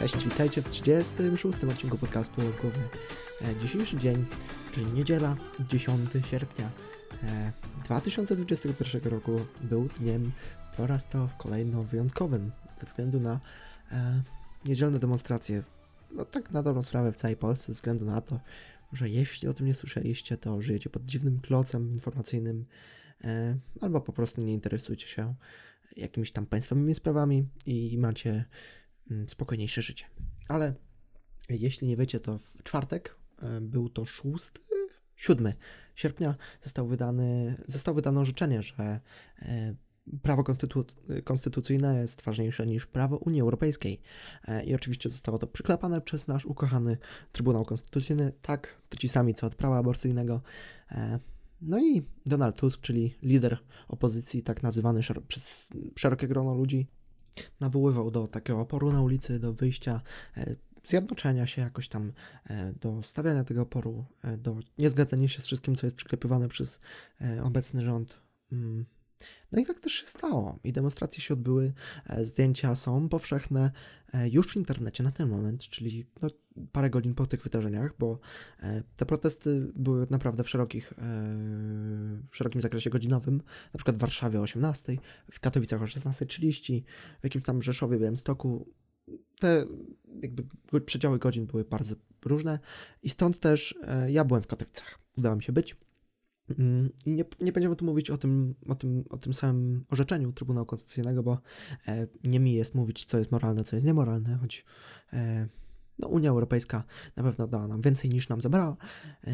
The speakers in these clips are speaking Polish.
Cześć, witajcie w 36. odcinku podcastu Głowy. E, Dzisiejszy dzień, czyli niedziela, 10 sierpnia e, 2021 roku był dniem po raz to kolejno wyjątkowym ze względu na e, niedzielne demonstracje. No tak na dobrą sprawę w całej Polsce, ze względu na to, że jeśli o tym nie słyszeliście, to żyjecie pod dziwnym klocem informacyjnym e, albo po prostu nie interesujecie się jakimiś tam państwowymi sprawami i macie spokojniejsze życie. Ale jeśli nie wiecie, to w czwartek e, był to 6, 7 sierpnia został wydany, zostało wydane orzeczenie, że e, prawo konstytu- konstytucyjne jest ważniejsze niż prawo Unii Europejskiej. E, I oczywiście zostało to przyklepane przez nasz ukochany Trybunał Konstytucyjny, tak, to ci sami co od prawa aborcyjnego. No i Donald Tusk, czyli lider opozycji, tak nazywany przez szerokie grono ludzi, nawoływał do takiego oporu na ulicy, do wyjścia, e, zjednoczenia się jakoś tam, e, do stawiania tego oporu, e, do niezgadzania się z wszystkim, co jest przyklepywane przez obecny rząd. No i tak też się stało. I demonstracje się odbyły, e, zdjęcia są powszechne e, już w internecie na ten moment, czyli no, parę godzin po tych wydarzeniach, bo e, te protesty były naprawdę w, szerokich, w szerokim zakresie godzinowym, na przykład w Warszawie o 18, w Katowicach o 16.30, w jakimś tam Rzeszowie, Białymstoku. Te jakby przedziały godzin były bardzo różne i stąd też ja byłem w Katowicach. Udało mi się być. Mm, nie, nie będziemy tu mówić o tym, o, tym, o tym samym orzeczeniu Trybunału Konstytucyjnego, bo e, nie mi jest mówić, co jest moralne, co jest niemoralne, choć e, no, Unia Europejska na pewno dała nam więcej niż nam zabrała. E,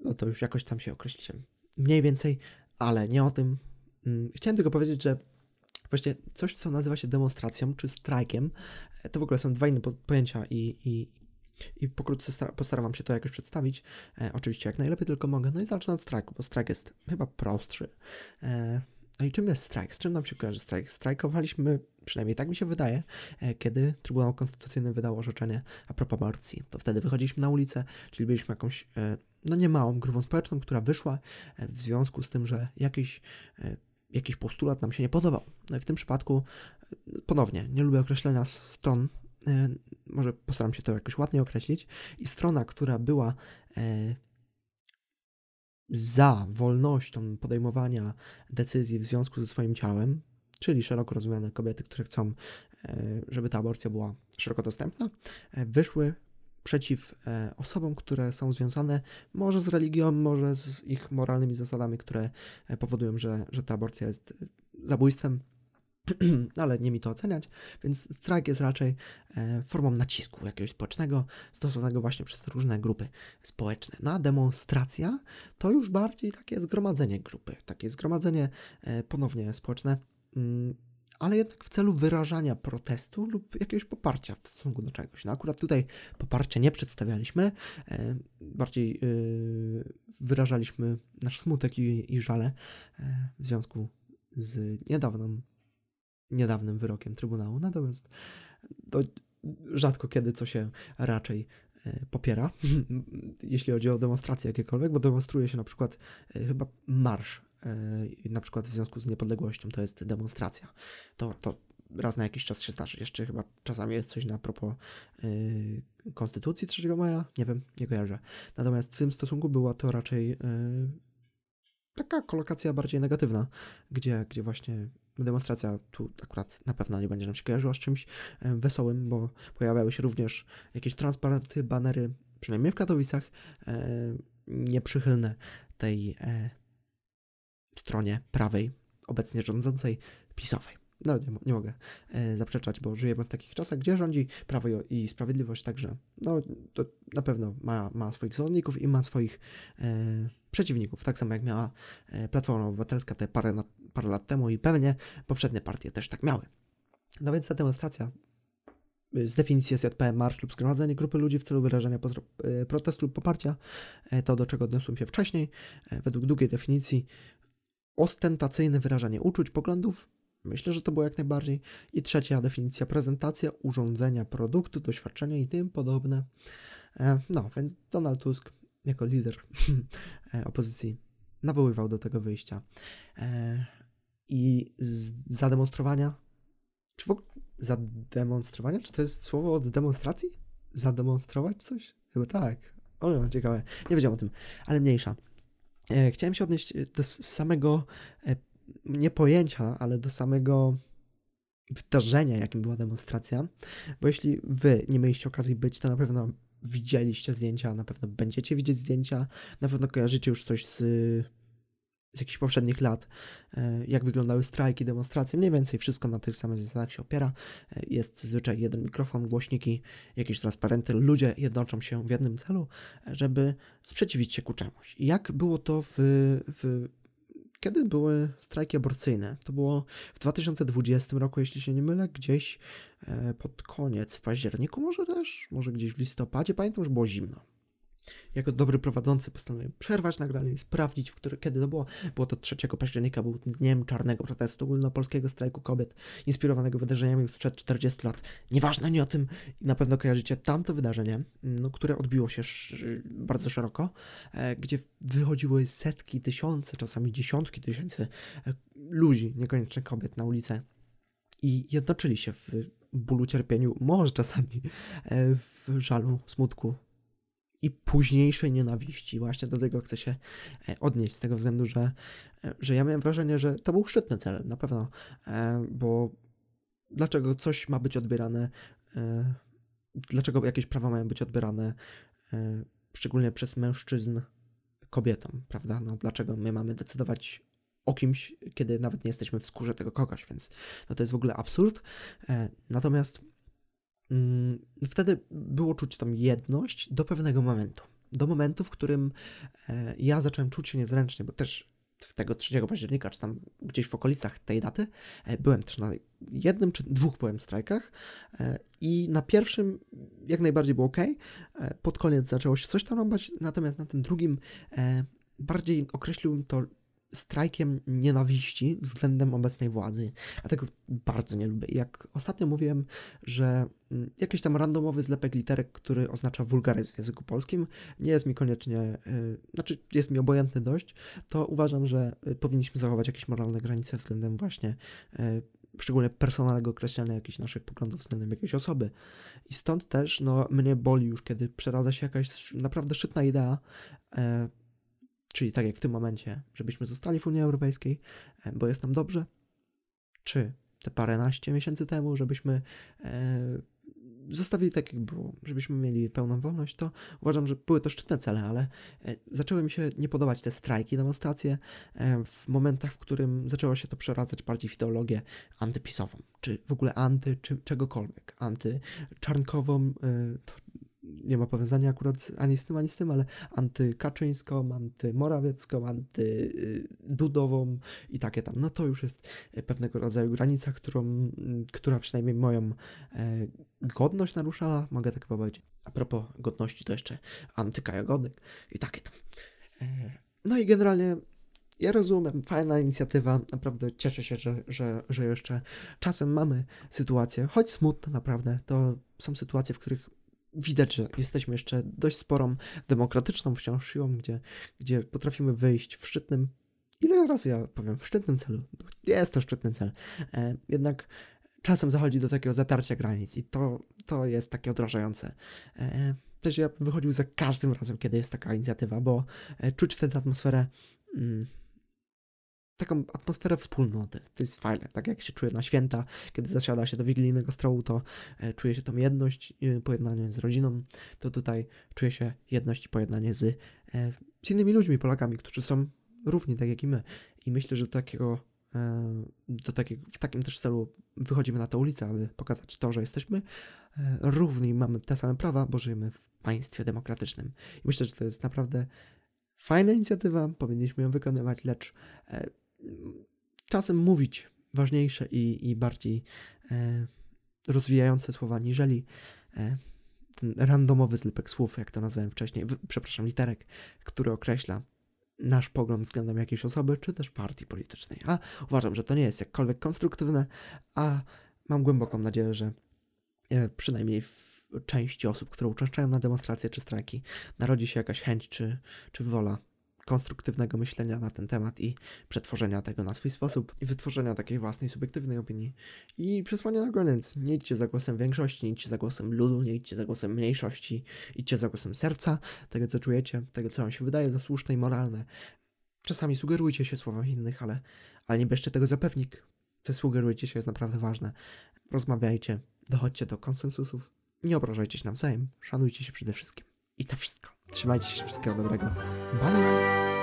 no to już jakoś tam się określicie mniej więcej, ale nie o tym. Mm, Chciałem tylko powiedzieć, że właśnie coś, co nazywa się demonstracją czy strajkiem, e, to w ogóle są dwa inne po- pojęcia i, i, i pokrótce stara- postaram się to jakoś przedstawić. E, oczywiście jak najlepiej tylko mogę. No i zacznę od strajku, bo strajk jest chyba prostszy. E, no i czym jest strajk? Z czym nam się kojarzy strajk? Strajkowaliśmy, przynajmniej tak mi się wydaje, e, kiedy Trybunał Konstytucyjny wydał orzeczenie a propos aborcji. To wtedy wychodziliśmy na ulicę, czyli byliśmy jakąś, e, no nie małą grupą społeczną, która wyszła e, w związku z tym, że jakiś, jakiś postulat nam się nie podobał. No i w tym przypadku, ponownie, nie lubię określenia stron, może postaram się to jakoś ładnie określić, i strona, która była e, za wolnością podejmowania decyzji w związku ze swoim ciałem, czyli szeroko rozumiane kobiety, które chcą, e, żeby ta aborcja była szeroko dostępna, e, wyszły przeciw e, osobom, które są związane może z religią, może z ich moralnymi zasadami, które e, powodują, że, że ta aborcja jest e, zabójstwem. Ale nie mi to oceniać, więc strajk jest raczej e, formą nacisku jakiegoś społecznego, stosowanego właśnie przez różne grupy społeczne. No a demonstracja to już bardziej takie zgromadzenie grupy, takie zgromadzenie e, ponownie społeczne, mm, ale jednak w celu wyrażania protestu lub jakiegoś poparcia w stosunku do czegoś. No akurat tutaj poparcia nie przedstawialiśmy, e, bardziej wyrażaliśmy nasz smutek i, i żale w związku z niedawną, niedawnym wyrokiem Trybunału. Natomiast to rzadko kiedy co się raczej e, popiera, jeśli chodzi o demonstracje jakiekolwiek, bo demonstruje się na przykład e, chyba marsz, e, na przykład w związku z niepodległością, to jest demonstracja. To, to raz na jakiś czas się zdarzy. Jeszcze chyba czasami jest coś na propos Konstytucji 3 maja, nie wiem, nie kojarzę. Natomiast w tym stosunku była to raczej taka kolokacja bardziej negatywna, gdzie, gdzie właśnie demonstracja tu akurat na pewno nie będzie nam się kojarzyła z czymś e, wesołym, bo pojawiały się również jakieś transparenty, banery, przynajmniej w Katowicach, e, nieprzychylne tej e, stronie prawej, obecnie rządzącej, pisowej. Nawet nie, mo- nie mogę e, zaprzeczać, bo żyjemy w takich czasach, gdzie rządzi prawo i, sprawiedliwość, także no, to na pewno ma, ma swoich zwolenników i ma swoich e, przeciwników, tak samo jak miała e, Platforma Obywatelska te parę, na, parę lat temu i pewnie poprzednie partie też tak miały. No więc ta demonstracja y, z definicji SJP marsz lub zgromadzenie grupy ludzi w celu wyrażenia y, protestu lub poparcia, e, to do czego odniosłem się wcześniej, e, według długiej definicji ostentacyjne wyrażanie uczuć, poglądów, myślę, że to było jak najbardziej, i trzecia definicja prezentacja urządzenia produktu, doświadczenia i tym podobne. E, No, więc Donald Tusk jako lider e, opozycji nawoływał do tego wyjścia e, i zademonstrowania czy w ogóle zademonstrowania? Czy to jest słowo od demonstracji? Zademonstrować coś? Chyba tak. O, no, ciekawe. Nie wiedziałem o tym, ale mniejsza. Chciałem się odnieść do samego, nie pojęcia, ale do samego wydarzenia, jakim była demonstracja, bo jeśli wy nie mieliście okazji być, to na pewno widzieliście zdjęcia, na pewno będziecie widzieć zdjęcia, na pewno kojarzycie już coś z z jakichś poprzednich lat, e, jak wyglądały strajki, demonstracje, mniej więcej wszystko na tych samych zasadach się opiera. E, jest zazwyczaj jeden mikrofon, głośniki, jakieś transparenty, ludzie jednoczą się w jednym celu, e, żeby sprzeciwić się ku czemuś. Jak było to w, w kiedy były strajki aborcyjne? To było w 2020 roku, jeśli się nie mylę, gdzieś pod koniec, w październiku może też, może gdzieś w listopadzie, pamiętam, że było zimno jako dobry prowadzący postanowiłem przerwać nagranie i sprawdzić, w który, kiedy to było. Było to 3 października, był dniem czarnego protestu ogólnopolskiego strajku kobiet, inspirowanego wydarzeniami sprzed 40 lat. Nieważne, nie o tym. Na pewno kojarzycie tamto wydarzenie, no, które odbiło się bardzo szeroko, e, gdzie wychodziły setki, tysiące, czasami dziesiątki tysięcy e, ludzi, niekoniecznie kobiet na ulicę i jednoczyli się w bólu, cierpieniu, może czasami e, w żalu, smutku, i późniejszej nienawiści. Właśnie do tego chcę się e, odnieść, z tego względu, że, e, że ja miałem wrażenie, że to był szczytny cel, na pewno, e, bo dlaczego coś ma być odbierane, dlaczego jakieś prawa mają być odbierane, szczególnie przez mężczyzn kobietom, prawda? No, dlaczego my mamy decydować o kimś, kiedy nawet nie jesteśmy w skórze tego kogoś, więc no, to jest w ogóle absurd. Natomiast wtedy było czuć tam jedność do pewnego momentu. Do momentu, w którym e, ja zacząłem czuć się niezręcznie, bo też w tego 3 października, czy tam gdzieś w okolicach tej daty, e, byłem też na jednym czy dwóch byłem strajkach e, i na pierwszym jak najbardziej było ok, pod koniec zaczęło się coś tam rąbać, natomiast na tym drugim bardziej określiłbym to strajkiem nienawiści względem obecnej władzy. Ja tego bardzo nie lubię. Jak ostatnio mówiłem, że mm, jakiś tam randomowy zlepek literek, który oznacza wulgaryzm w języku polskim, nie jest mi koniecznie, yy, znaczy jest mi obojętny dość, to uważam, że y, powinniśmy zachować jakieś moralne granice względem właśnie yy, szczególnie personalnego określenia jakichś naszych poglądów względem jakiejś osoby. I stąd też, no, mnie boli już, kiedy przeradza się jakaś naprawdę szczytna idea, yy, czyli tak jak w tym momencie, żebyśmy zostali w Unii Europejskiej, e, bo jest nam dobrze, czy te paręnaście miesięcy temu, żebyśmy e, zostawili tak, jak było, żebyśmy mieli pełną wolność, to uważam, że były to szczytne cele, ale e, zaczęły mi się nie podobać te strajki, demonstracje e, w momentach, w którym zaczęło się to przeradzać bardziej w ideologię antypisową, czy w ogóle anty, czy czegokolwiek, antyczarnkową, e, to nie ma powiązania akurat ani z tym, ani z tym, ale antykaczyńską, antymorawiecką, antydudową i takie tam. No to już jest pewnego rodzaju granica, którą, która przynajmniej moją e, godność naruszała, mogę tak powiedzieć. A propos godności, to jeszcze antykajagodek i takie tam. E, no i generalnie ja rozumiem, fajna inicjatywa, naprawdę cieszę się, że, że, że jeszcze czasem mamy sytuację, choć smutne naprawdę, to są sytuacje, w których widać, że jesteśmy jeszcze dość sporą, demokratyczną wciąż siłą, gdzie, gdzie potrafimy wyjść w szczytnym, ile razy ja powiem, w szczytnym celu, jest to szczytny cel, e, jednak czasem zachodzi do takiego zatarcia granic i to, to jest takie odrażające. E, też ja wychodził za każdym razem, kiedy jest taka inicjatywa, bo e, czuć wtedy atmosferę mm, taką atmosferę wspólnoty. To jest fajne, tak jak się czuję na święta, kiedy zasiada się do wigilijnego stołu, to e, czuje się tą jedność, e, pojednanie z rodziną, to tutaj czuje się jedność i pojednanie z, e, z innymi ludźmi, Polakami, którzy są równi, tak jak i my. I myślę, że do takiego, do takiego, w takim też celu wychodzimy na tę ulicę, aby pokazać to, że jesteśmy równi, mamy te same prawa, bo żyjemy w państwie demokratycznym. I myślę, że to jest naprawdę fajna inicjatywa, powinniśmy ją wykonywać, lecz czasem mówić ważniejsze i, i bardziej e, rozwijające słowa, niżeli e, ten randomowy zlepek słów, jak to nazwałem wcześniej, w, przepraszam, literek, który określa nasz pogląd względem jakiejś osoby, czy też partii politycznej. A uważam, że to nie jest jakkolwiek konstruktywne, a mam głęboką nadzieję, że e, przynajmniej w części osób, które uczęszczają na demonstracje czy strajki, narodzi się jakaś chęć czy, czy wola konstruktywnego myślenia na ten temat i przetworzenia tego na swój sposób i wytworzenia takiej własnej subiektywnej opinii. I przesłanie na koniec. Nie idźcie za głosem większości, nie idźcie za głosem ludu, nie idźcie za głosem mniejszości, idźcie za głosem serca, tego co czujecie, tego co wam się wydaje za słuszne i moralne. Czasami sugerujcie się słowami innych, ale, ale nie bierzcie tego za pewnik. Te sugerujcie się jest naprawdę ważne. Rozmawiajcie, dochodźcie do konsensusów. Nie obrażajcie się nawzajem, szanujcie się przede wszystkim. I to wszystko. Trzymajcie się wszystkiego dobrego. Bye!